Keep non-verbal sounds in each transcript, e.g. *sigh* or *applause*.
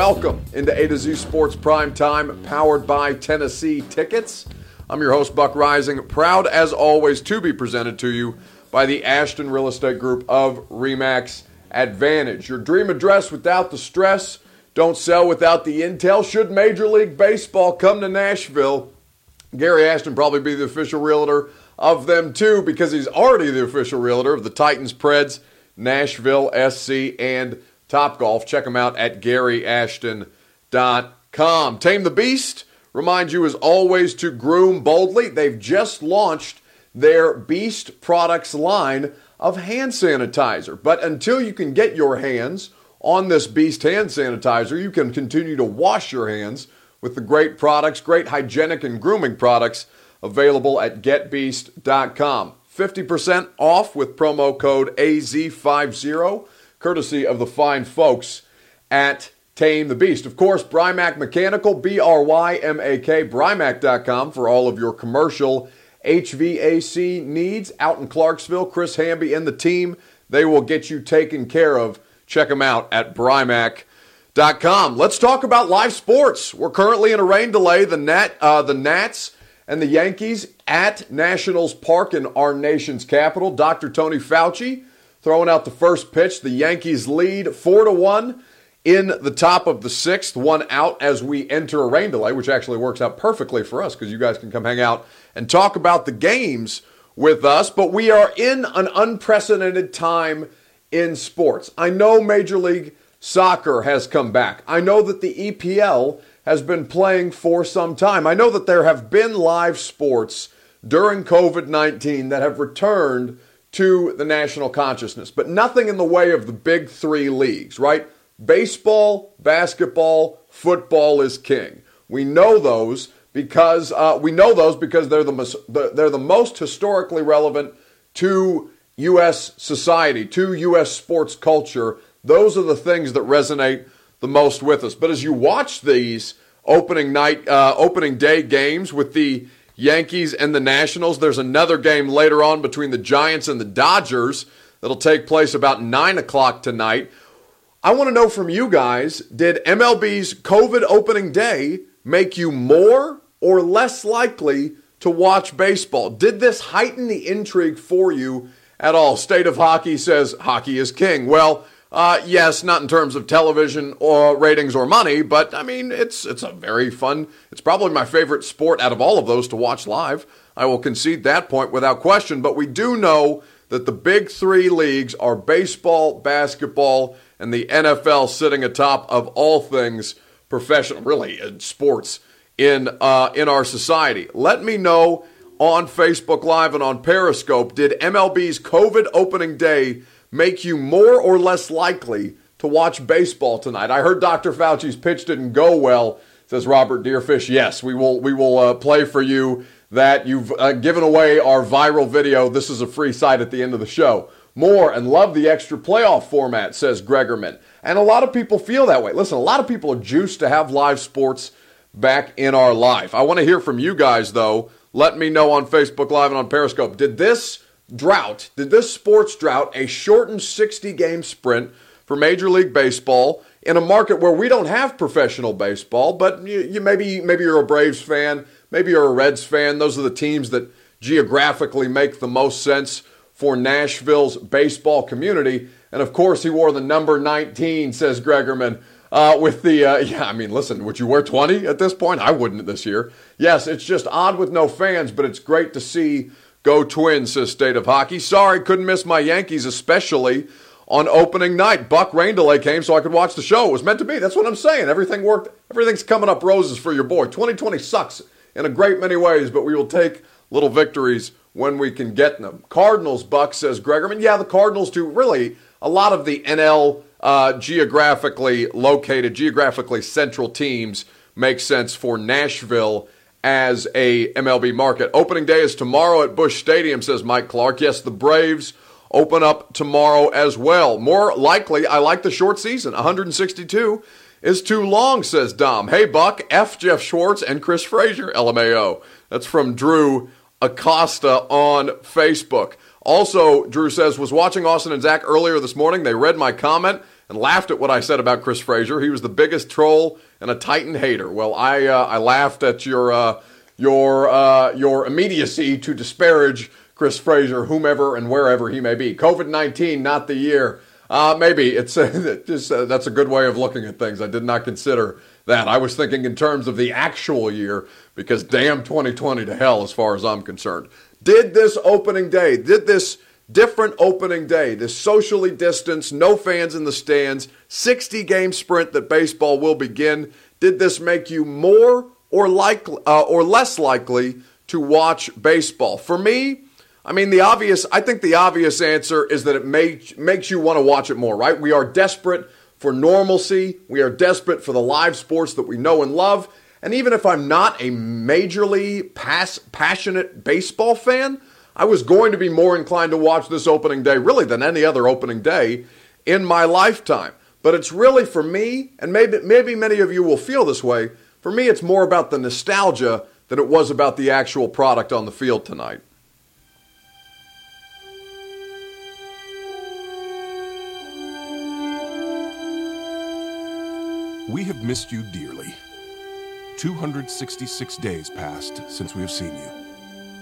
welcome into A to Z Sports Prime Time, powered by Tennessee Tickets. I'm your host, Buck Reising, proud as always to be presented to you by the Ashton Real Estate Group of Remax Advantage. Your dream address without the stress. Don't sell without the intel. Should Major League Baseball come to Nashville, Gary Ashton probably be the official realtor of them too because he's already the official realtor of the Titans, Preds, Nashville, SC, and Top Golf. Check them out at GaryAshton.com. Tame the Beast reminds you as always to groom boldly. They've just launched their Beast products line of hand sanitizer. But until you can get your hands on this Beast hand sanitizer, you can continue to wash your hands with the great products, great hygienic and grooming products available at getbeast.com. 50% off with promo code AZ50, courtesy of the fine folks at Tame the Beast. Of course, Brymak Mechanical, B R Y M A K, Brymak.com for all of your commercial HVAC needs out in Clarksville. Chris Hamby and the team, they will get you taken care of. Check them out at Brymak.com. Let's talk about live sports. We're currently in a rain delay. The Nat, uh, the Nats and the Yankees at Nationals Park in our nation's capital. Dr. Tony Fauci throwing out the first pitch. The Yankees lead four to one in the top of the sixth, one out as we enter a rain delay, which actually works out perfectly for us because you guys can come hang out and talk about the games with us. But we are in an unprecedented time in sports. I know Major League Soccer has come back. I know that the EPL has been playing for some time. I know that there have been live sports during COVID 19 that have returned to the national consciousness, but nothing in the way of the big three leagues, right? Baseball, basketball, football is king. We know those because uh, we know those because they're the, most, they're the most historically relevant to U.S. society, to U.S. sports culture. Those are the things that resonate the most with us. But as you watch these opening night, uh, opening day games with the Yankees and the Nationals, there's another game later on between the Giants and the Dodgers that'll take place about nine o'clock tonight. I want to know from you guys: Did MLB's COVID opening day make you more or less likely to watch baseball? Did this heighten the intrigue for you at all? State of Hockey says hockey is king. Well. Uh, yes, not in terms of television or ratings or money, but I mean, it's it's a very fun. It's probably my favorite sport out of all of those to watch live. I will concede that point without question. But we do know that the big three leagues are baseball, basketball, and the NFL sitting atop of all things professional, really, in sports in uh, in our society. Let me know on Facebook Live and on Periscope. Did MLB's COVID opening day? Make you more or less likely to watch baseball tonight? I heard Dr. Fauci's pitch didn't go well, says Robert Deerfish. Yes, we will we will uh, play for you that you've uh, given away our viral video. This is a free site at the end of the show. More and love the extra playoff format, says Gregorman. And a lot of people feel that way. Listen, a lot of people are juiced to have live sports back in our life. I want to hear from you guys, though. Let me know on Facebook Live and on Periscope. Did this drought, did this sports drought, a shortened 60 game sprint for Major League Baseball in a market where we don't have professional baseball, but you, you maybe maybe you're a Braves fan, maybe you're a Reds fan. Those are the teams that geographically make the most sense for Nashville's baseball community. And of course, he wore the number 19, says Gregorman. Uh, with the, uh, *laughs* yeah, I mean, listen, would you wear 20 at this point? I wouldn't this year. Yes, it's just odd with no fans, but it's great to see Go Twins, says State of Hockey. Sorry, couldn't miss my Yankees, especially on opening night. Buck rain delay came so I could watch the show. It was meant to be. That's what I'm saying. Everything worked. Everything's coming up roses for your boy. 2020 sucks in a great many ways, but we will take little victories when we can get them. Cardinals, Buck says Gregorman. Yeah, the Cardinals do really a lot of the NL uh, geographically located, geographically central teams make sense for Nashville as a MLB market. Opening day is tomorrow at Busch Stadium, says Mike Clark. Yes, the Braves open up tomorrow as well. More likely, I like the short season. 162 is too long, says Dom. Hey, Buck, F Jeff Schwartz and Chris Frazier, LMAO. That's from Drew Acosta on Facebook. Also, Drew says, was watching Austin and Zach earlier this morning. They read my comment and laughed at what I said about Chris Frazier. He was the biggest troll and a Titan hater. Well, I uh, I laughed at your uh, your uh, your immediacy to disparage Chris Frazier, whomever and wherever he may be. COVID nineteen, not the year. Uh, maybe it's *laughs* just uh, that's a good way of looking at things. I did not consider that. I was thinking in terms of the actual year because damn 2020 to hell as far as I'm concerned. Did this opening day, did this different opening day, this socially distanced, no fans in the stands, 60 game sprint that baseball will begin, did this make you more or likely uh, or less likely to watch baseball? For me, I mean, the obvious, I think the obvious answer is that it make, makes you want to watch it more, right? We are desperate for normalcy. We are desperate for the live sports that we know and love. And even if I'm not a majorly pass, passionate baseball fan, I was going to be more inclined to watch this opening day really than any other opening day in my lifetime. But it's really for me, and maybe, maybe many of you will feel this way, for me, it's more about the nostalgia than it was about the actual product on the field tonight. We have missed you dearly. 266 days passed since we have seen you.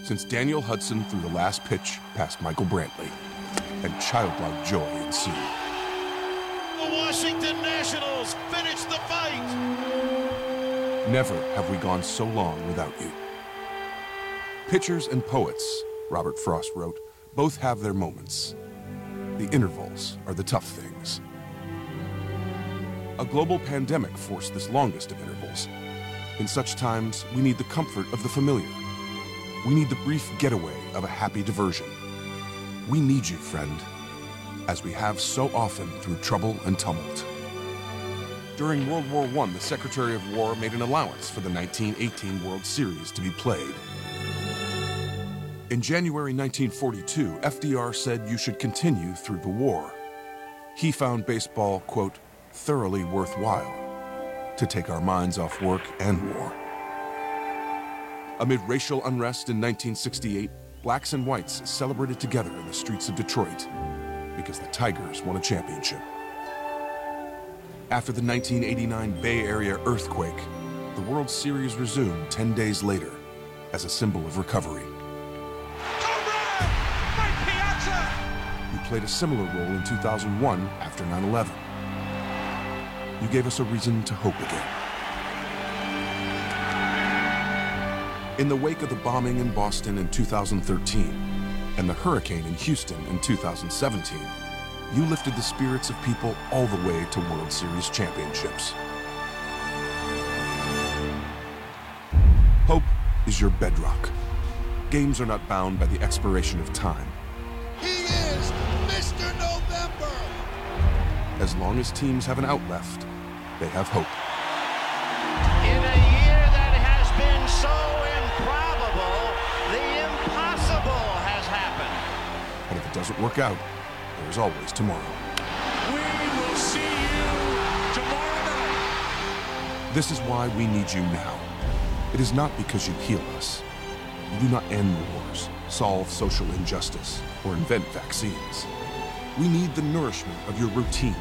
Since Daniel Hudson threw the last pitch past Michael Brantley, and childlike joy ensued. The Washington Nationals finish the fight! Never have we gone so long without you. Pitchers and poets, Robert Frost wrote, both have their moments. The intervals are the tough things. A global pandemic forced this longest of intervals. In such times, we need the comfort of the familiar. We need the brief getaway of a happy diversion. We need you, friend, as we have so often through trouble and tumult. During World War I, the Secretary of War made an allowance for the 1918 World Series to be played. In January 1942, FDR said you should continue through the war. He found baseball, quote, thoroughly worthwhile to take our minds off work and war. Amid racial unrest in 1968, blacks and whites celebrated together in the streets of Detroit because the Tigers won a championship. After the 1989 Bay Area earthquake, the World Series resumed 10 days later as a symbol of recovery. You played a similar role in 2001 after 9 11 you gave us a reason to hope again. In the wake of the bombing in Boston in 2013 and the hurricane in Houston in 2017, you lifted the spirits of people all the way to World Series championships. Hope is your bedrock. Games are not bound by the expiration of time. He is Mr. November! As long as teams have an out left, they have hope. Doesn't work out, there is always tomorrow. We will see you tomorrow night. This is why we need you now. It is not because you heal us. You do not end wars, solve social injustice, or invent vaccines. We need the nourishment of your routine,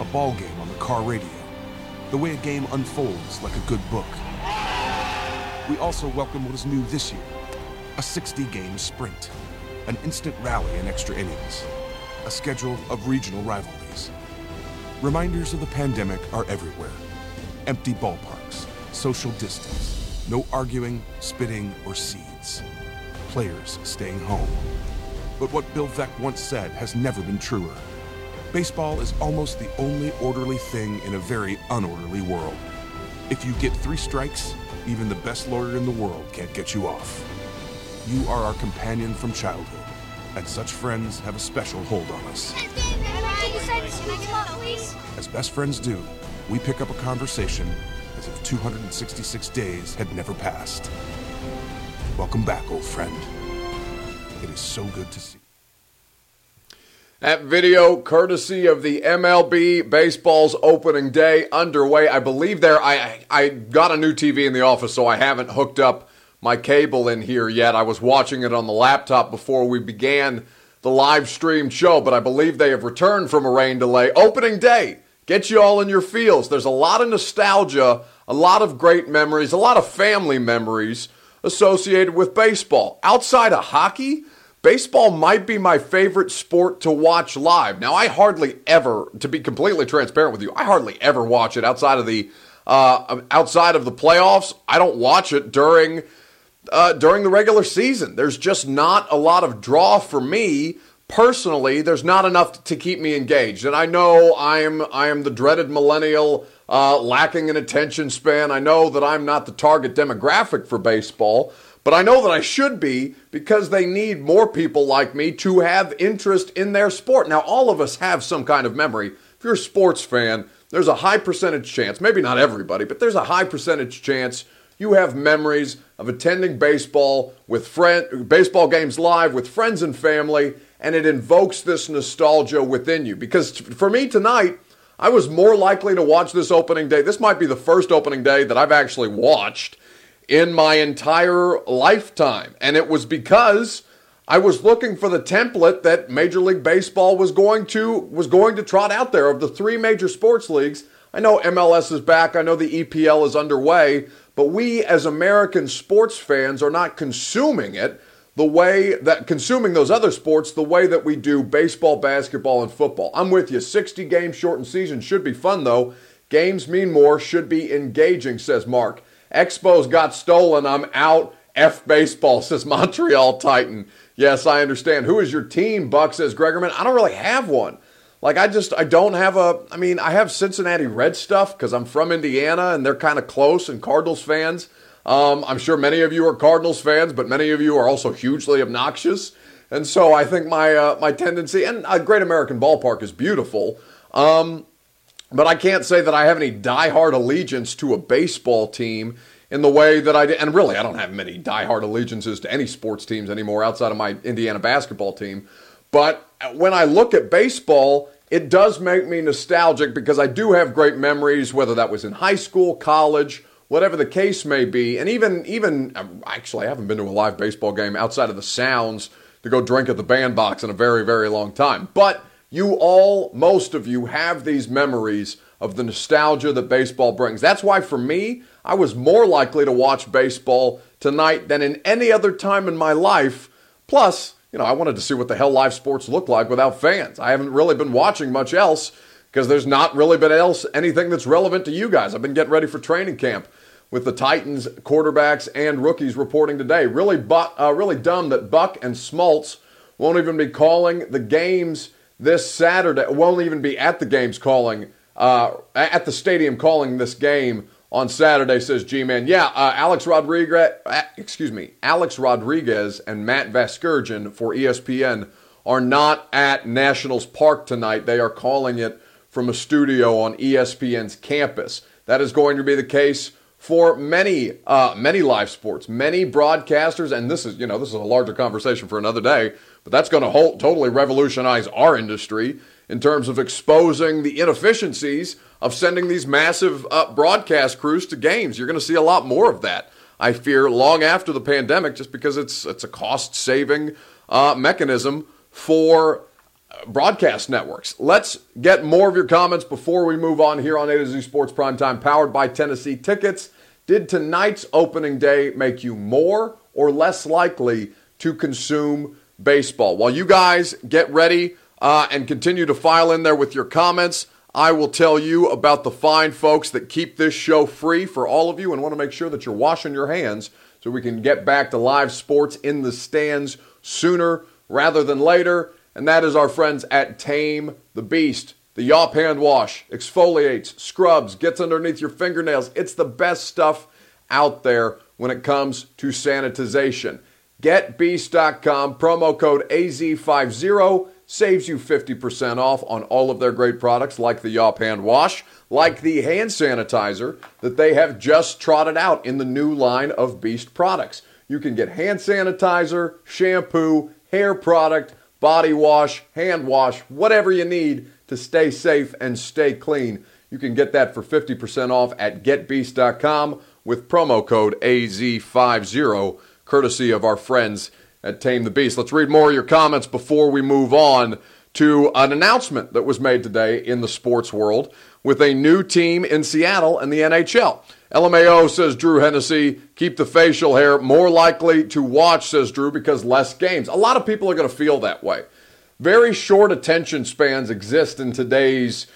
a ball game on the car radio, the way a game unfolds like a good book. We also welcome what is new this year, a 60-game sprint, an instant rally in extra innings, a schedule of regional rivalries. Reminders of the pandemic are everywhere. Empty ballparks, social distance, no arguing, spitting, or seeds. Players staying home. But what Bill Veeck once said has never been truer. Baseball is almost the only orderly thing in a very unorderly world. If you get three strikes, even the best lawyer in the world can't get you off. You are our companion from childhood, and such friends have a special hold on us. As best friends do, we pick up a conversation as if 266 days had never passed. Welcome back, old friend. It is so good to see. That video, courtesy of the MLB baseball's opening day, underway. I believe there. I I got a new TV in the office, so I haven't hooked up my cable in here yet. I was watching it on the laptop before we began the live streamed show, but I believe they have returned from a rain delay. Opening day, get you all in your feels. There's a lot of nostalgia, a lot of great memories, a lot of family memories associated with baseball. Outside of hockey, baseball might be my favorite sport to watch live. Now, I hardly ever, to be completely transparent with you, I hardly ever watch it outside of the uh, outside of the playoffs. I don't watch it during uh, during the regular season. There's just not a lot of draw for me personally. There's not enough to keep me engaged, and I know I am I am the dreaded millennial uh, lacking an attention span. I know that I'm not the target demographic for baseball. But I know that I should be because they need more people like me to have interest in their sport. Now, all of us have some kind of memory. If you're a sports fan, there's a high percentage chance, maybe not everybody, but there's a high percentage chance you have memories of attending baseball with friend baseball games live with friends and family and it invokes this nostalgia within you because for me tonight I was more likely to watch this opening day. This might be the first opening day that I've actually watched in my entire lifetime and it was because I was looking for the template that Major League Baseball was going to was going to trot out there of the three major sports leagues. I know MLS is back, I know the EPL is underway, but we as American sports fans are not consuming it the way that consuming those other sports the way that we do baseball, basketball, and football. I'm with you. 60 game shortened season should be fun though. Games mean more, should be engaging, says Mark. Expos got stolen. I'm out. F baseball, *laughs* says Montreal Titan. Yes, I understand. Who is your team? Buck says Gregorman. I don't really have one. Like I just I don't have a I mean, I have Cincinnati Red stuff because I'm from Indiana and they're kind of close and Cardinals fans. Um, I'm sure many of you are Cardinals fans, but many of you are also hugely obnoxious. And so I think my uh, my tendency and a Great American Ballpark is beautiful. Um, but I can't say that I have any diehard allegiance to a baseball team in the way that I did. And really, I don't have many diehard allegiances to any sports teams anymore outside of my Indiana basketball team. But when I look at baseball, it does make me nostalgic because I do have great memories, whether that was in high school, college, whatever the case may be. And even, even um, actually, I haven't been to a live baseball game outside of the sounds to go drink at the bandbox in a very, very long time. But you all, most of you, have these memories of the nostalgia that baseball brings. That's why, for me, I was more likely to watch baseball tonight than in any other time in my life. Plus, you know, I wanted to see what the hell live sports look like without fans. I haven't really been watching much else because there's not really been else anything that's relevant to you guys. I've been getting ready for training camp with the Titans quarterbacks and rookies reporting today. Really, but uh, really dumb that Buck and Smoltz won't even be calling the games this Saturday. Won't even be at the games calling uh, at the stadium calling this game on Saturday, says G-Man. Yeah, uh, Alex Rodriguez, uh, excuse me, Alex Rodriguez and Matt Vasgersian for ESPN are not at Nationals Park tonight. They are calling it from a studio on ESPN's campus. That is going to be the case for many, uh, many live sports, many broadcasters, and this is, you know, this is a larger conversation for another day. But that's going to totally revolutionize our industry in terms of exposing the inefficiencies of sending these massive uh, broadcast crews to games. You're going to see a lot more of that, I fear, long after the pandemic, just because it's it's a cost saving uh, mechanism for uh, broadcast networks. Let's get more of your comments before we move on here on A to Z Sports Primetime, powered by Tennessee Tickets. Did tonight's opening day make you more or less likely to consume baseball? While you guys get ready uh, and continue to file in there with your comments, I will tell you about the fine folks that keep this show free for all of you and want to make sure that you're washing your hands so we can get back to live sports in the stands sooner rather than later. And that is our friends at Tame the Beast. The Yawp hand wash exfoliates, scrubs, gets underneath your fingernails. It's the best stuff out there when it comes to sanitization. GetBeast.com, promo code AZ50 saves you 50% off on all of their great products like the Yawp hand wash, like the hand sanitizer that they have just trotted out in the new line of Beast products. You can get hand sanitizer, shampoo, hair product, body wash, hand wash, whatever you need to stay safe and stay clean. You can get that for 50% off at getbeast.com with promo code AZ50, courtesy of our friends at Tame the Beast. Let's read more of your comments before we move on to an announcement that was made today in the sports world with a new team in Seattle and the NHL. LMAO says Drew Hennessy, keep the facial hair. More likely to watch, says Drew, because less games. A lot of people are going to feel that way. Very short attention spans exist in today's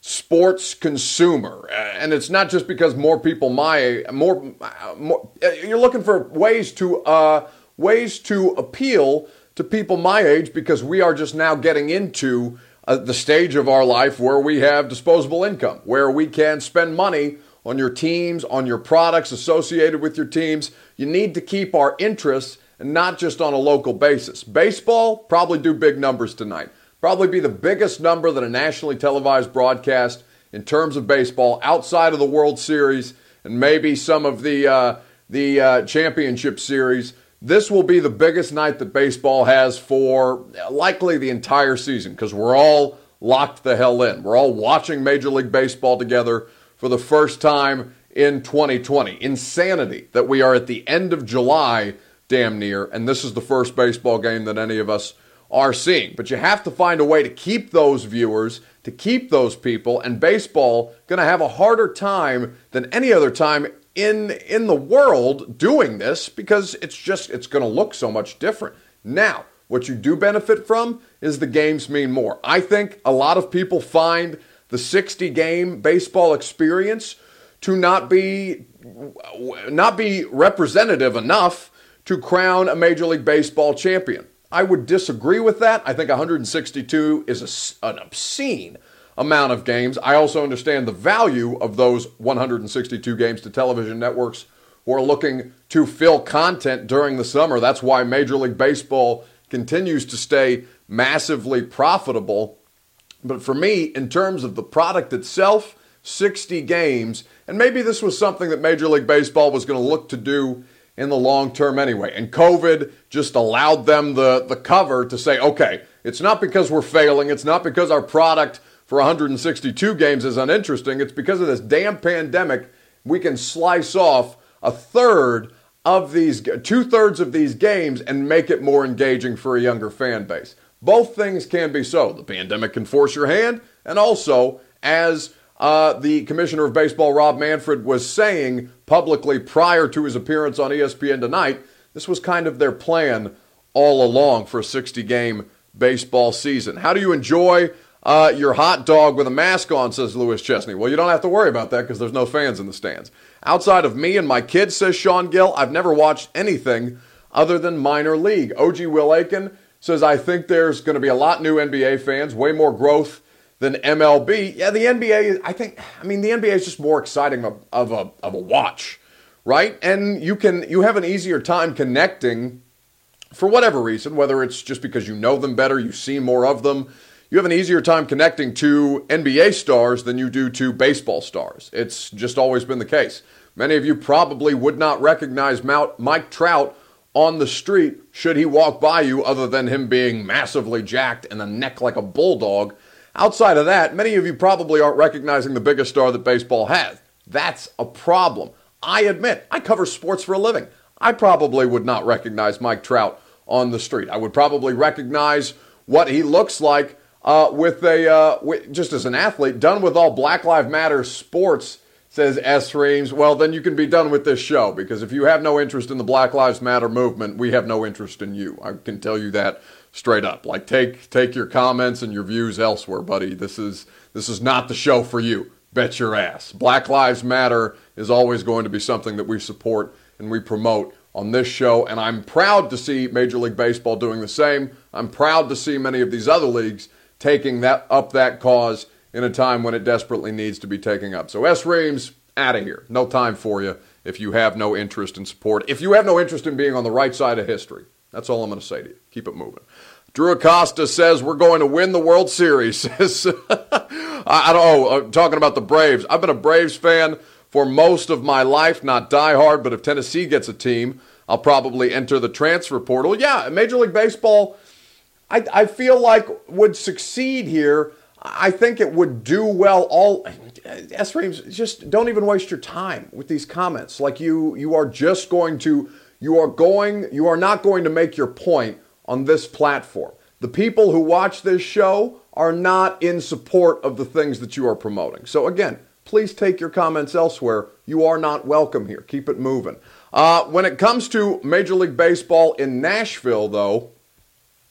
sports consumer, and it's not just because more people my more, more you're looking for ways to uh, ways to appeal to people my age because we are just now getting into uh, the stage of our life where we have disposable income, where we can spend money on your teams, on your products associated with your teams. You need to keep our interests and not just on a local basis. Baseball, probably do big numbers tonight. Probably be the biggest number that a nationally televised broadcast in terms of baseball outside of the World Series and maybe some of the, uh, the uh, championship series. This will be the biggest night that baseball has for likely the entire season because we're all locked the hell in. We're all watching Major League Baseball together for the first time in 2020. Insanity that we are at the end of July, damn near, and this is the first baseball game that any of us are seeing. But you have to find a way to keep those viewers, to keep those people, and baseball going to have a harder time than any other time in in the world doing this because it's just it's going to look so much different. Now, what you do benefit from is the games mean more. I think a lot of people find the 60 game baseball experience to not be not be representative enough to crown a major league baseball champion. I would disagree with that. I think 162 is a, an obscene amount of games. I also understand the value of those 162 games to television networks who are looking to fill content during the summer. That's why Major League Baseball continues to stay massively profitable. But for me, in terms of the product itself, 60 games, and maybe this was something that Major League Baseball was going to look to do in the long term anyway. And COVID just allowed them the, the cover to say, okay, it's not because we're failing, it's not because our product for 162 games is uninteresting. It's because of this damn pandemic. We can slice off a third of these, two thirds of these games and make it more engaging for a younger fan base. Both things can be so. The pandemic can force your hand, and also, as uh, the commissioner of baseball, Rob Manfred, was saying publicly prior to his appearance on ESPN tonight, this was kind of their plan all along for a 60 game baseball season. How do you enjoy uh, your hot dog with a mask on, says Lewis Chesney. Well, you don't have to worry about that because there's no fans in the stands. Outside of me and my kids, says Sean Gill, I've never watched anything other than minor league. OG Will Aiken says, I think there's going to be a lot new NBA fans, way more growth than MLB. Yeah, the NBA, I think, I mean, the NBA is just more exciting of, of, a, of a watch, right? And you can, you have an easier time connecting for whatever reason, whether it's just because you know them better, you see more of them, you have an easier time connecting to NBA stars than you do to baseball stars. It's just always been the case. Many of you probably would not recognize Mike Trout on the street should he walk by you, other than him being massively jacked and a neck like a bulldog. Outside of that, many of you probably aren't recognizing the biggest star that baseball has. That's a problem. I admit, I cover sports for a living. I probably would not recognize Mike Trout on the street. I would probably recognize what he looks like uh, with a uh, just as an athlete, done with all Black Lives Matter sports, says S. Reams. Well, then you can be done with this show because if you have no interest in the Black Lives Matter movement, we have no interest in you. I can tell you that straight up. Like take take your comments and your views elsewhere, buddy. This is this is not the show for you. Bet your ass. Black Lives Matter is always going to be something that we support and we promote on this show, and I'm proud to see Major League Baseball doing the same. I'm proud to see many of these other leagues taking that up that cause in a time when it desperately needs to be taken up. So S. Reams, out of here. No time for you if you have no interest in support. If you have no interest in being on the right side of history. That's all I'm going to say to you. Keep it moving. Drew Acosta says we're going to win the World Series. *laughs* I, don't know. I'm talking about the Braves. I've been a Braves fan for most of my life, not diehard, but if Tennessee gets a team, I'll probably enter the transfer portal. Yeah, Major League Baseball I, I feel like would succeed here. I think it would do well. All S. Reams, just don't even waste your time with these comments. Like you, you are just going to you are going you are not going to make your point on this platform. The people who watch this show are not in support of the things that you are promoting. So again, please take your comments elsewhere. You are not welcome here. Keep it moving. Uh, when it comes to Major League Baseball in Nashville, though,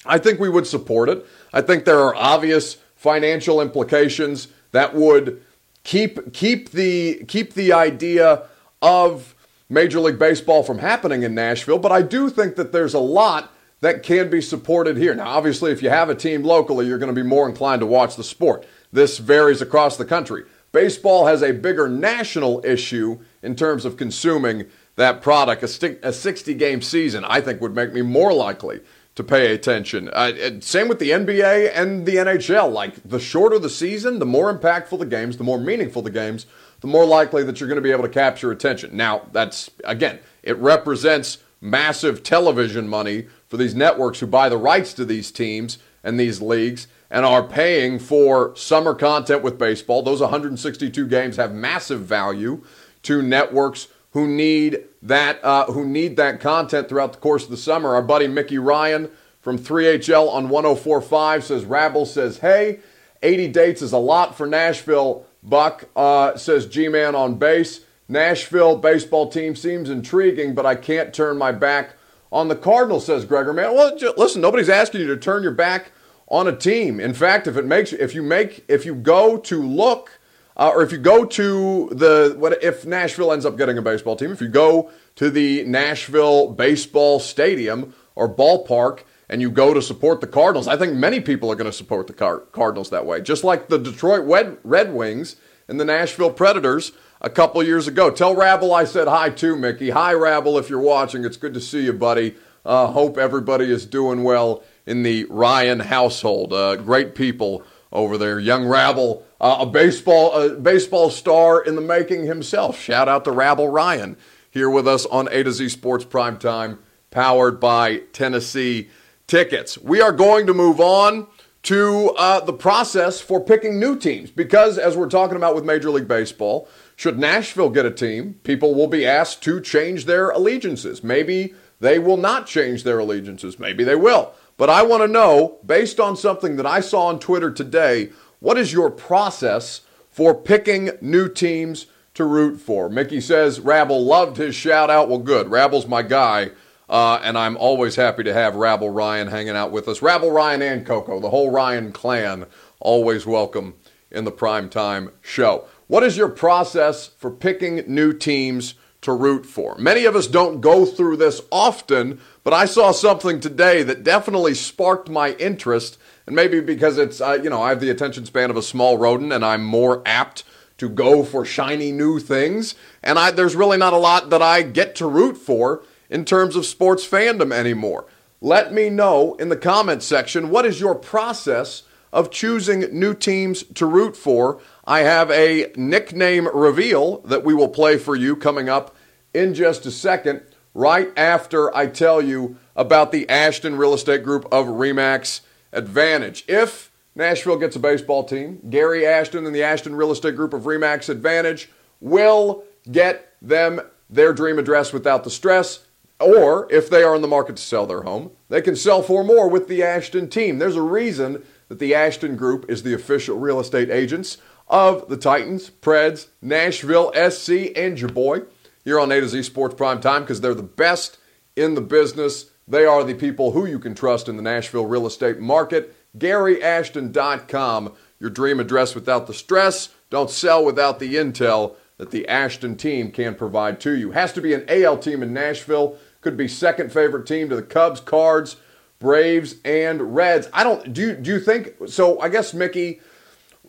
I think we would support it. I think there are obvious financial implications that would keep keep the keep the idea of Major League Baseball from happening in Nashville, but I do think that there's a lot that can be supported here. Now, obviously, if you have a team locally, you're going to be more inclined to watch the sport. This varies across the country. Baseball has a bigger national issue in terms of consuming that product. A, 60 game season, I think, would make me more likely to pay attention. Uh, same with the NBA and the NHL. Like, the shorter the season, the more impactful the games, the more meaningful the games, the more likely that you're going to be able to capture attention. Now, that's, again, it represents massive television money for these networks who buy the rights to these teams and these leagues and are paying for summer content with baseball. Those 162 games have massive value to networks who need that uh, who need that content throughout the course of the summer. Our buddy Mickey Ryan from 3HL on 104.5 says Rabble says, "Hey, 80 dates is a lot for Nashville." Buck uh, says G-Man on base. Nashville baseball team seems intriguing, but I can't turn my back on the Cardinals, says Gregor Man. Well, listen, nobody's asking you to turn your back on a team. In fact, if it makes if you make if you go to look uh, or if you go to the what if Nashville ends up getting a baseball team, if you go to the Nashville baseball stadium or ballpark and you go to support the Cardinals, I think many people are going to support the Car- Cardinals that way. Just like the Detroit Red, Red Wings and the Nashville Predators a couple years ago. Tell Rabble I said hi too, Mickey. Hi, Rabble, if you're watching. It's good to see you, buddy. Uh, hope everybody is doing well in the Ryan household. Uh, great people over there. Young Rabble, uh, a baseball a baseball star in the making himself. Shout out to Rabble Ryan here with us on A to Z Sports Prime Time, powered by Tennessee Tickets. We are going to move on to uh, the process for picking new teams because, as we're talking about with Major League Baseball, should Nashville get a team, people will be asked to change their allegiances. Maybe they will not change their allegiances. Maybe they will. But I want to know, based on something that I saw on Twitter today, what is your process for picking new teams to root for? Mickey says Rabble loved his shout out. Well, good. Rabble's my guy. Uh, and I'm always happy to have Rabble Ryan hanging out with us. Rabble Ryan and Coco, the whole Ryan clan, always welcome in the primetime show. What is your process for picking new teams to root for? Many of us don't go through this often, but I saw something today that definitely sparked my interest. And maybe because it's, uh, you know, I have the attention span of a small rodent and I'm more apt to go for shiny new things. And I, there's really not a lot that I get to root for in terms of sports fandom anymore. Let me know in the comments section what is your process of choosing new teams to root for. I have a nickname reveal that we will play for you coming up in just a second, right after I tell you about the Ashton Real Estate Group of Remax Advantage. If Nashville gets a baseball team, Gary Ashton and the Ashton Real Estate Group of Remax Advantage will get them their dream address without the stress. Or if they are in the market to sell their home, they can sell for more with the Ashton team. There's a reason that the Ashton Group is the official real estate agents of the Titans, Preds, Nashville SC, and your boy here on A to Z Sports Prime Time because they're the best in the business. They are the people who you can trust in the Nashville real estate market. GaryAshton.com, your dream address without the stress. Don't sell without the intel that the Ashton team can provide to you. Has to be an AL team in Nashville. Could be second favorite team to the Cubs, Cards, Braves, and Reds. I don't. Do you, do you think so? I guess Mickey.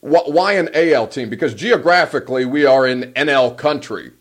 Why an AL team? Because geographically we are in NL country,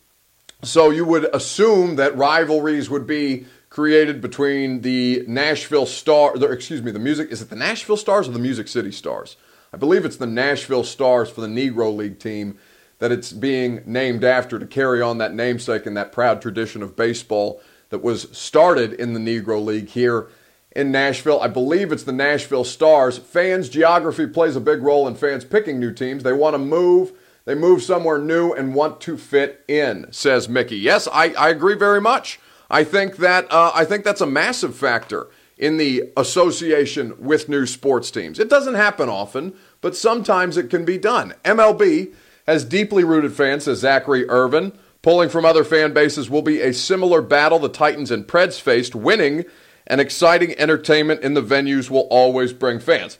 so you would assume that rivalries would be created between the Nashville Star. Excuse me, the music is it the Nashville Stars or the Music City Stars? I believe it's the Nashville Stars for the Negro League team that it's being named after to carry on that namesake and that proud tradition of baseball that was started in the Negro League here in Nashville. I believe it's the Nashville Stars. Fans, geography plays a big role in fans picking new teams. They want to move. They move somewhere new and want to fit in, says Mickey. Yes, I, I agree very much. I think that uh, I think that's a massive factor in the association with new sports teams. It doesn't happen often, but sometimes it can be done. MLB has deeply rooted fans, says Zachary Irvin. Pulling from other fan bases will be a similar battle the Titans and Preds faced. Winning and exciting entertainment in the venues will always bring fans.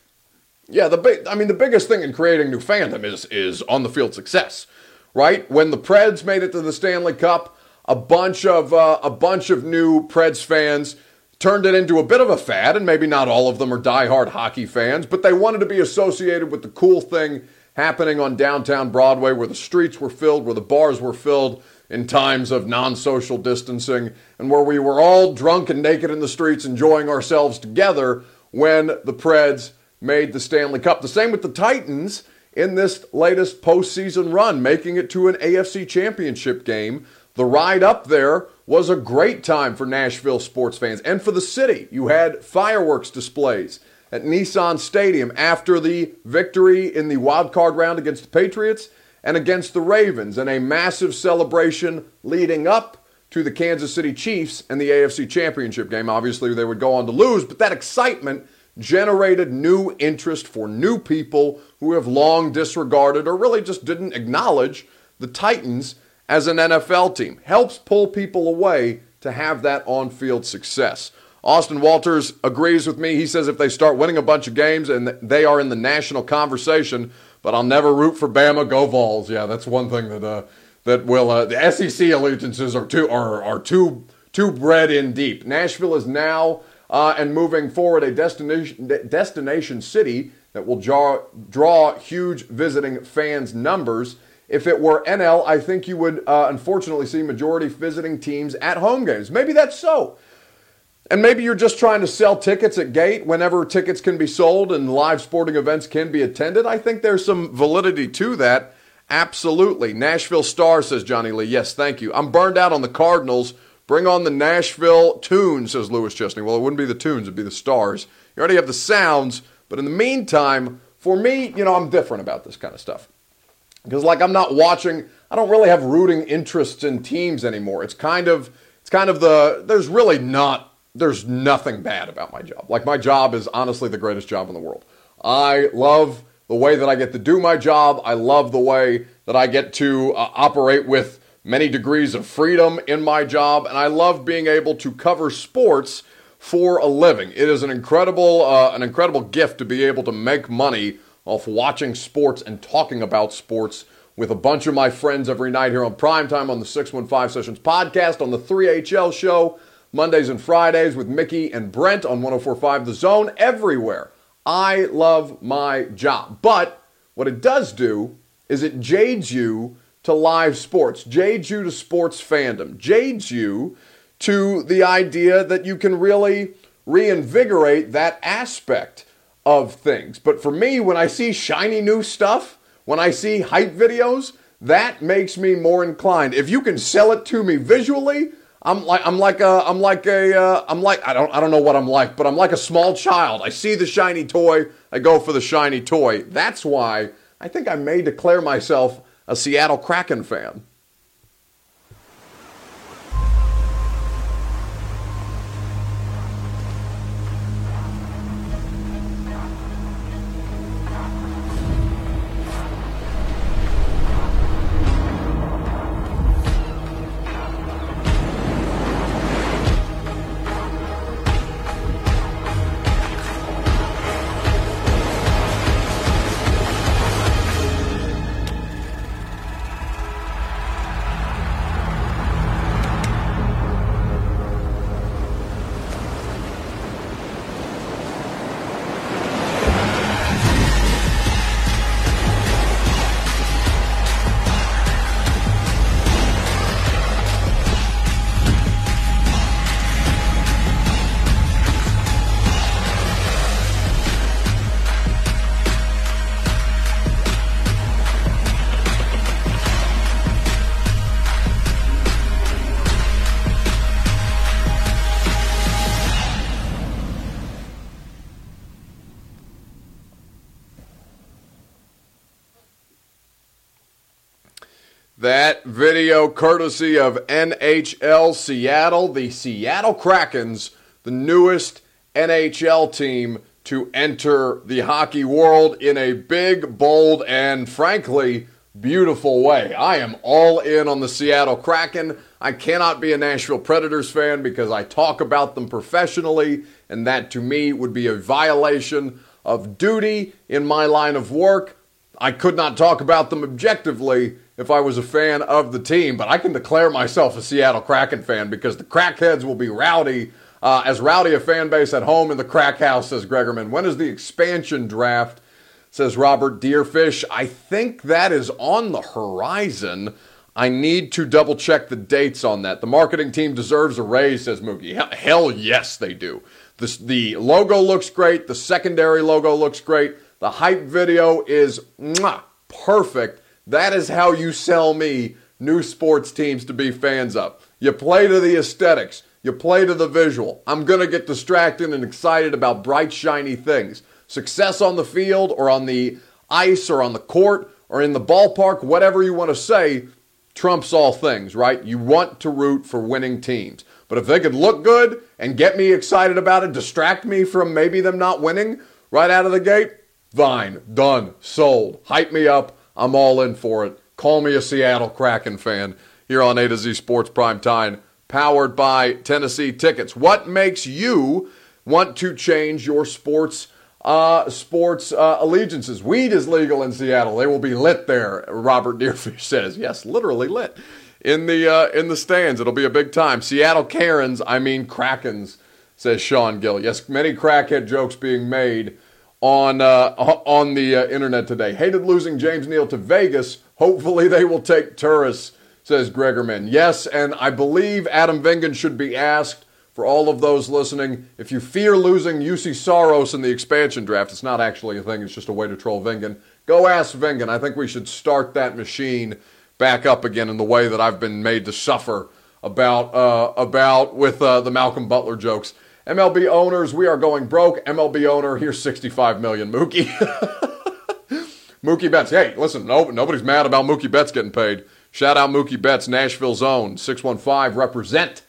Yeah, the big, I mean, the biggest thing in creating new fandom is is on the field success, right? When the Preds made it to the Stanley Cup, a bunch of uh, a bunch of new Preds fans turned it into a bit of a fad, and maybe not all of them are diehard hockey fans, but they wanted to be associated with the cool thing happening on downtown Broadway, where the streets were filled, where the bars were filled in times of non-social distancing, and where we were all drunk and naked in the streets enjoying ourselves together when the Preds made the Stanley Cup. The same with the Titans in this latest postseason run, making it to an AFC championship game. The ride up there was a great time for Nashville sports fans and for the city. You had fireworks displays at Nissan Stadium after the victory in the wild card round against the Patriots and against the Ravens, and a massive celebration leading up to the Kansas City Chiefs and the AFC Championship game. Obviously, they would go on to lose, but that excitement generated new interest for new people who have long disregarded or really just didn't acknowledge the Titans as an NFL team. Helps pull people away to have that on field success. Austin Walters agrees with me. He says if they start winning a bunch of games and they are in the national conversation, but I'll never root for Bama. Go Vols. Yeah, that's one thing that uh, that will uh, the SEC allegiances are too are are too too bred in deep. Nashville is now uh, and moving forward a destination destination city that will draw draw huge visiting fans numbers. If it were NL, I think you would uh, unfortunately see majority visiting teams at home games. Maybe that's so. And maybe you're just trying to sell tickets at gate whenever tickets can be sold and live sporting events can be attended. I think there's some validity to that. Absolutely. Nashville Star, says Johnny Lee. Yes, thank you. I'm burned out on the Cardinals. Bring on the Nashville Tunes, says Lewis Chesney. Well, it wouldn't be the Tunes, it'd be the Stars. You already have the sounds, but in the meantime, for me, you know, I'm different about this kind of stuff. Because like I'm not watching, I don't really have rooting interests in teams anymore. It's kind of it's kind of the there's really not there's nothing bad about my job. Like my job is honestly the greatest job in the world. I love the way that I get to do my job. I love the way that I get to uh, operate with many degrees of freedom in my job, and I love being able to cover sports for a living. It is an incredible, uh, an incredible gift to be able to make money off watching sports and talking about sports with a bunch of my friends every night here on Primetime on the 615 Sessions podcast, on the 3HL show, Mondays and Fridays with Mickey and Brent on 1045 The Zone, everywhere. I love my job. But what it does do is it jades you to live sports, jades you to sports fandom, jades you to the idea that you can really reinvigorate that aspect of things. But for me, when I see shiny new stuff, when I see hype videos, that makes me more inclined. If you can sell it to me visually, I'm like I'm like a I'm like a uh, I'm like I don't I don't know what I'm like, but I'm like a small child. I see the shiny toy, I go for the shiny toy. That's why I think I may declare myself a Seattle Kraken fan. Video courtesy of NHL Seattle, the Seattle Krakens, the newest NHL team to enter the hockey world in a big, bold, and frankly, beautiful way. I am all in on the Seattle Kraken. I cannot be a Nashville Predators fan because I talk about them professionally, and that to me would be a violation of duty in my line of work. I could not talk about them objectively if I was a fan of the team, but I can declare myself a Seattle Kraken fan because the crackheads will be rowdy uh, as rowdy a fan base at home in the crack house, says Gregerman. When is the expansion draft? Says Robert Deerfish. I think that is on the horizon. I need to double check the dates on that. The marketing team deserves a raise, says Mookie. Hell yes, they do. The, the logo looks great. The secondary logo looks great. The hype video is mwah, perfect. That is how you sell me new sports teams to be fans of. You play to the aesthetics. You play to the visual. I'm going to get distracted and excited about bright, shiny things. Success on the field or on the ice or on the court or in the ballpark, whatever you want to say, trumps all things, right? You want to root for winning teams. But if they could look good and get me excited about it, distract me from maybe them not winning right out of the gate, fine, done, sold. Hype me up. I'm all in for it. Call me a Seattle Kraken fan here on A to Z Sports Prime Time powered by Tennessee Tickets. What makes you want to change your sports uh, sports uh, allegiances? Weed is legal in Seattle. They will be lit there. Robert Deerfish *laughs* says, yes, literally lit in the uh, in the stands. It'll be a big time. Seattle Karens, I mean Krakens, says Sean Gill. Yes, many crackhead jokes being made on uh, *laughs* on the uh, internet today. Hated losing James Neal to Vegas. Hopefully they will take Turris says Gregerman. Yes, and I believe Adam Vingan should be asked for all of those listening. If you fear losing Juuse Saros in the expansion draft, it's not actually a thing, it's just a way to troll Vingan. Go ask Vingan. I think we should start that machine back up again in the way that I've been made to suffer about uh, about with uh, the Malcolm Butler jokes. MLB owners, we are going broke. MLB owner, here's 65 million. Mookie. *laughs* Mookie Betts. Hey, listen, no, nobody's mad about Mookie Betts getting paid. Shout out Mookie Betts, Nashville's own 615 represent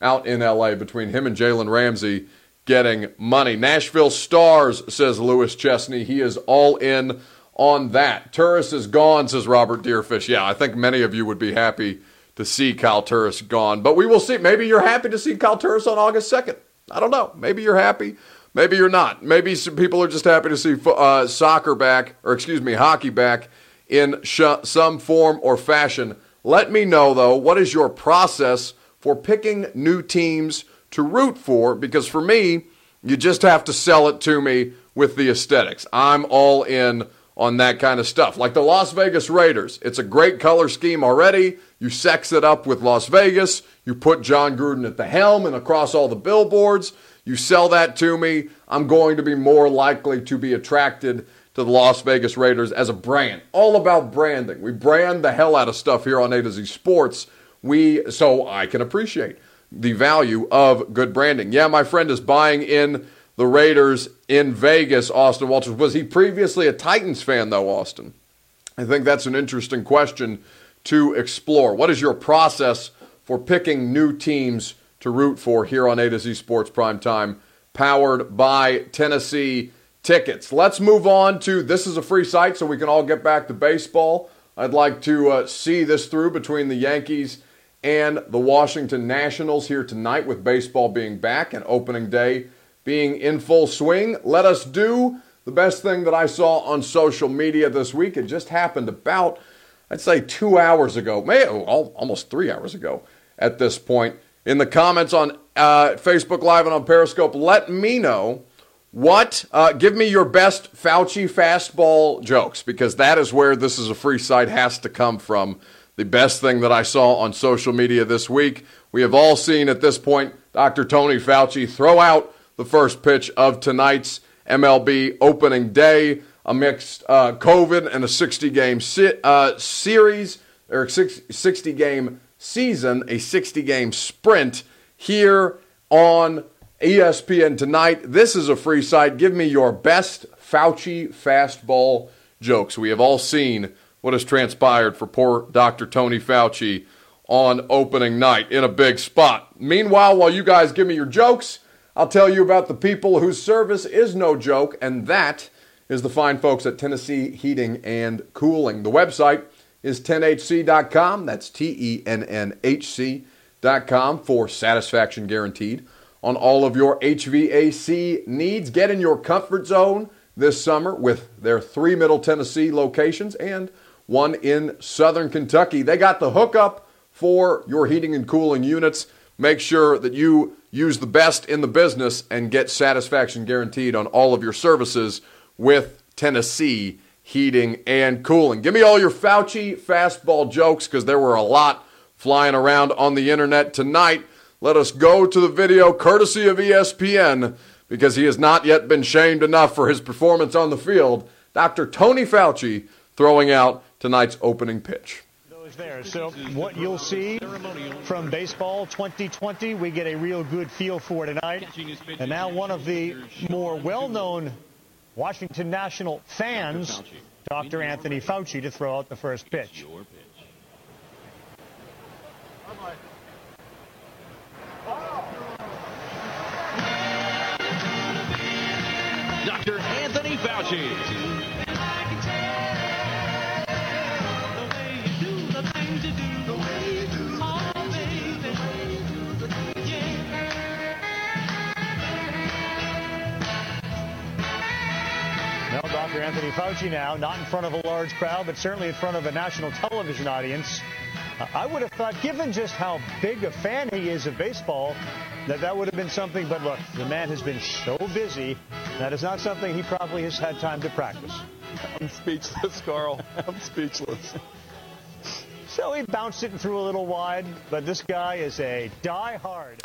out in LA between him and Jalen Ramsey getting money. Nashville Stars, says Lewis Chesney. He is all in on that. Turris is gone, says Robert Deerfish. Yeah, I think many of you would be happy to see Kyle Turris gone. But we will see. Maybe you're happy to see Kyle Turris on August 2nd. I don't know. Maybe you're happy. Maybe you're not. Maybe some people are just happy to see uh, soccer back, or excuse me, hockey back in sh- some form or fashion. Let me know, though, what is your process for picking new teams to root for? Because for me, you just have to sell it to me with the aesthetics. I'm all in on that kind of stuff. Like the Las Vegas Raiders, it's a great color scheme already. You sex it up with Las Vegas. You put Jon Gruden at the helm and across all the billboards. You sell that to me. I'm going to be more likely to be attracted to the Las Vegas Raiders as a brand. All about branding. We brand the hell out of stuff here on A to Z Sports. We so I can appreciate the value of good branding. Yeah, my friend is buying in the Raiders in Vegas, Austin Walters. Was he previously a Titans fan though, Austin? I think that's an interesting question to explore. What is your process for picking new teams to root for here on A to Z Sports Prime Time, powered by Tennessee tickets. Let's move on to this is a free site, so we can all get back to baseball. I'd like to uh, see this through between the Yankees and the Washington Nationals here tonight, with baseball being back and opening day being in full swing. Let us do the best thing that I saw on social media this week. It just happened about, I'd say, two hours ago, maybe oh, almost three hours ago at this point. In the comments on uh, Facebook Live and on Periscope, let me know what? Uh, give me your best Fauci fastball jokes because that is where this is a free site has to come from. The best thing that I saw on social media this week. We have all seen at this point Dr. Tony Fauci throw out the first pitch of tonight's MLB opening day amidst uh, COVID and a 60 game si- uh, series or 60 game season, a 60 game sprint here on ESPN tonight. This is a free site. Give me your best Fauci fastball jokes. We have all seen what has transpired for poor Dr. Tony Fauci on opening night in a big spot. Meanwhile, while you guys give me your jokes, I'll tell you about the people whose service is no joke, and that is the fine folks at Tennessee Heating and Cooling. The website is TennHC.com. That's T E N N H C.com for satisfaction guaranteed on all of your HVAC needs. Get in your comfort zone this summer with their three Middle Tennessee locations and one in Southern Kentucky. They got the hookup for your heating and cooling units. Make sure that you use the best in the business and get satisfaction guaranteed on all of your services with Tennessee Heating and Cooling. Give me all your Fauci fastball jokes because there were a lot flying around on the internet tonight. Let us go to the video courtesy of ESPN because he has not yet been shamed enough for his performance on the field. Dr. Tony Fauci throwing out tonight's opening pitch. There. So what you'll see from baseball 2020, we get a real good feel for tonight. And now one of the more well-known Washington National fans, Dr. Anthony Fauci, to throw out the first pitch. Dr. Anthony Fauci. Dr. Anthony Fauci now, not in front of a large crowd, but certainly in front of a national television audience. Uh, I would have thought, given just how big a fan he is of baseball, that that would have been something. But look, the man has been so busy, that is not something he probably has had time to practice. I'm speechless, Carl. I'm speechless. So he bounced it and threw a little wide, but this guy is a die-hard.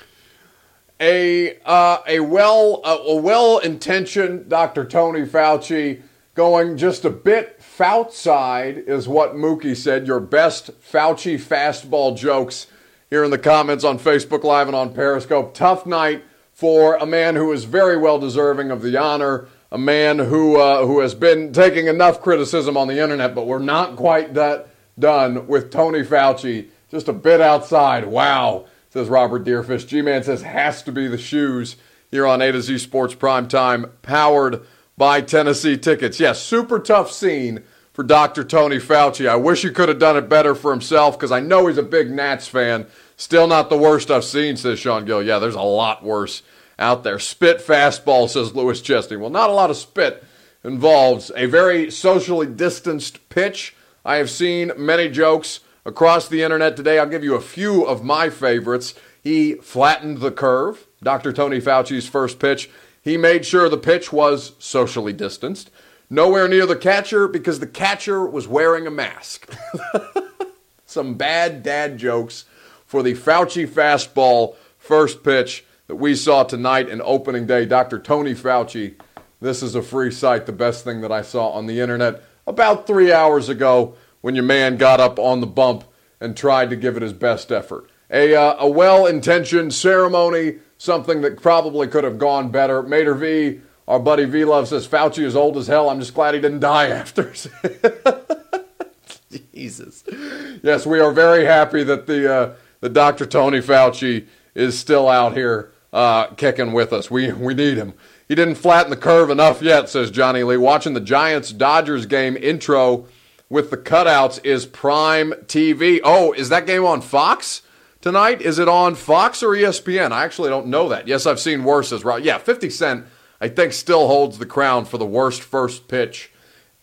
A uh, a well uh, a well intentioned Dr. Tony Fauci going just a bit outside is what Mookie said. Your best Fauci fastball jokes here in the comments on Facebook Live and on Periscope. Tough night for a man who is very well deserving of the honor. A man who uh, who has been taking enough criticism on the internet, but we're not quite that done with Tony Fauci. Just a bit outside. Wow says Robert Deerfish. G Man says has to be the shoes here on A to Z Sports Prime Time, powered by Tennessee Tickets. Yes, super tough scene for Dr. Tony Fauci. I wish he could have done it better for himself because I know he's a big Nats fan. Still not the worst I've seen, says Sean Gill. Yeah, there's a lot worse out there. Spit fastball, says Lewis Chesney. Well, not a lot of spit involves a very socially distanced pitch. I have seen many jokes across the internet today. I'll give you a few of my favorites. He flattened the curve, Dr. Tony Fauci's first pitch. He made sure the pitch was socially distanced. Nowhere near the catcher because the catcher was wearing a mask. *laughs* Some bad dad jokes for the Fauci fastball first pitch that we saw tonight in opening day. Dr. Tony Fauci, this is a free site, the best thing that I saw on the internet about three hours ago when your man got up on the bump and tried to give it his best effort. A, uh, a well intentioned ceremony, something that probably could have gone better. Mater V, our buddy V Love says Fauci is old as hell. I'm just glad he didn't die *laughs* after. Jesus. Yes, we are very happy that the, uh, the Dr. Tony Fauci is still out here uh, kicking with us. We, we need him. He didn't flatten the curve enough yet, says Johnny Lee. Watching the Giants Dodgers game intro with the cutouts is Prime TV. Oh, is that game on Fox tonight? Is it on Fox or ESPN? I actually don't know that. Yes, I've seen worse as well. Yeah, 50 Cent, I think, still holds the crown for the worst first pitch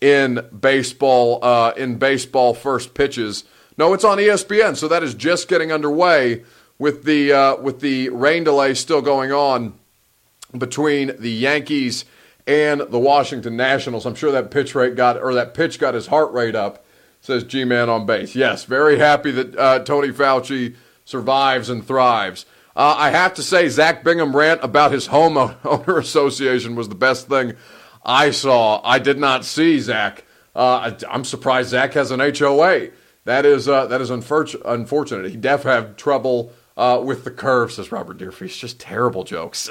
in baseball. Uh, in baseball, first pitches. No, it's on ESPN, so that is just getting underway with the uh, with the rain delay still going on between the Yankees and the Washington Nationals. I'm sure that pitch rate got or that pitch got his heart rate up. Says G Man on base. Yes, very happy that uh, Tony Fauci survives and thrives. Uh, I have to say, Zach Bingham rant about his homeowner *laughs* association was the best thing I saw. I did not see Zach. Uh, I'm surprised Zach has an HOA. That is uh, that is unfortunate. He def have trouble uh, with the curve, says Robert Deerfish. Just terrible jokes.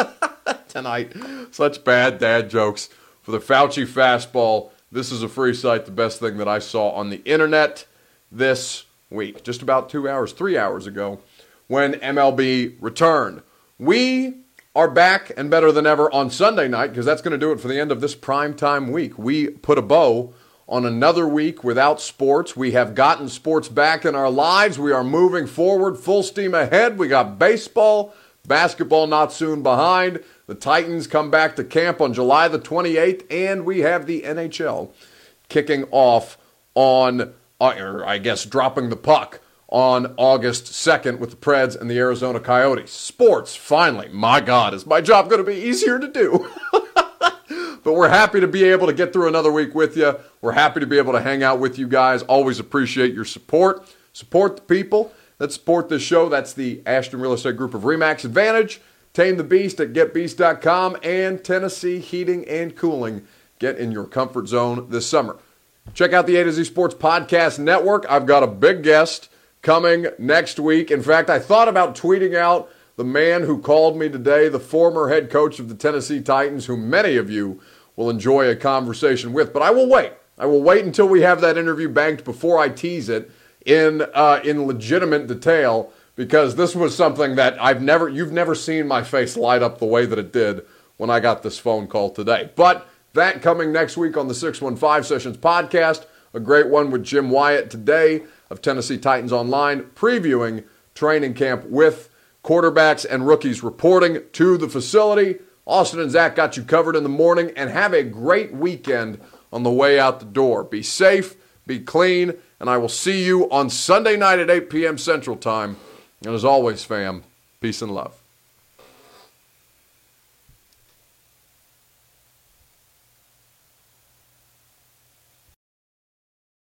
*laughs* tonight. Such bad dad jokes for the Fauci fastball This is a free site, the best thing that I saw on the internet this week, just about two hours, three hours ago, when MLB returned. We are back and better than ever on Sunday night because that's going to do it for the end of this prime time week. We put a bow on another week without sports. We have gotten sports back in our lives. We are moving forward full steam ahead. We got baseball, basketball not soon behind. The Titans come back to camp on July the 28th, and we have the NHL kicking off on, Uh, or I guess dropping the puck on August 2nd with the Preds and the Arizona Coyotes. Sports, finally. My God, is my job going to be easier to do? *laughs* but we're happy to be able to get through another week with you. We're happy to be able to hang out with you guys. Always appreciate your support. Support the people that support this show. That's the Ashton Real Estate Group of Remax Advantage. Tame the Beast at getbeast.com and Tennessee Heating and Cooling. Get in your comfort zone this summer. Check out the A to Z Sports Podcast Network. I've got a big guest coming next week. In fact, I thought about tweeting out the man who called me today, the former head coach of the Tennessee Titans, who many of you will enjoy a conversation with, but I will wait. I will wait until we have that interview banked before I tease it in uh, in legitimate detail because this was something that I've never, you've never seen my face light up the way that it did when I got this phone call today. But that coming next week on the 615 Sessions podcast, a great one with Jim Wyatt today of Tennessee Titans Online, previewing training camp with quarterbacks and rookies reporting to the facility. Austin and Zach got you covered in the morning, and have a great weekend on the way out the door. Be safe, be clean, and I will see you on Sunday night at 8 p.m. Central Time and as always, fam, peace and love.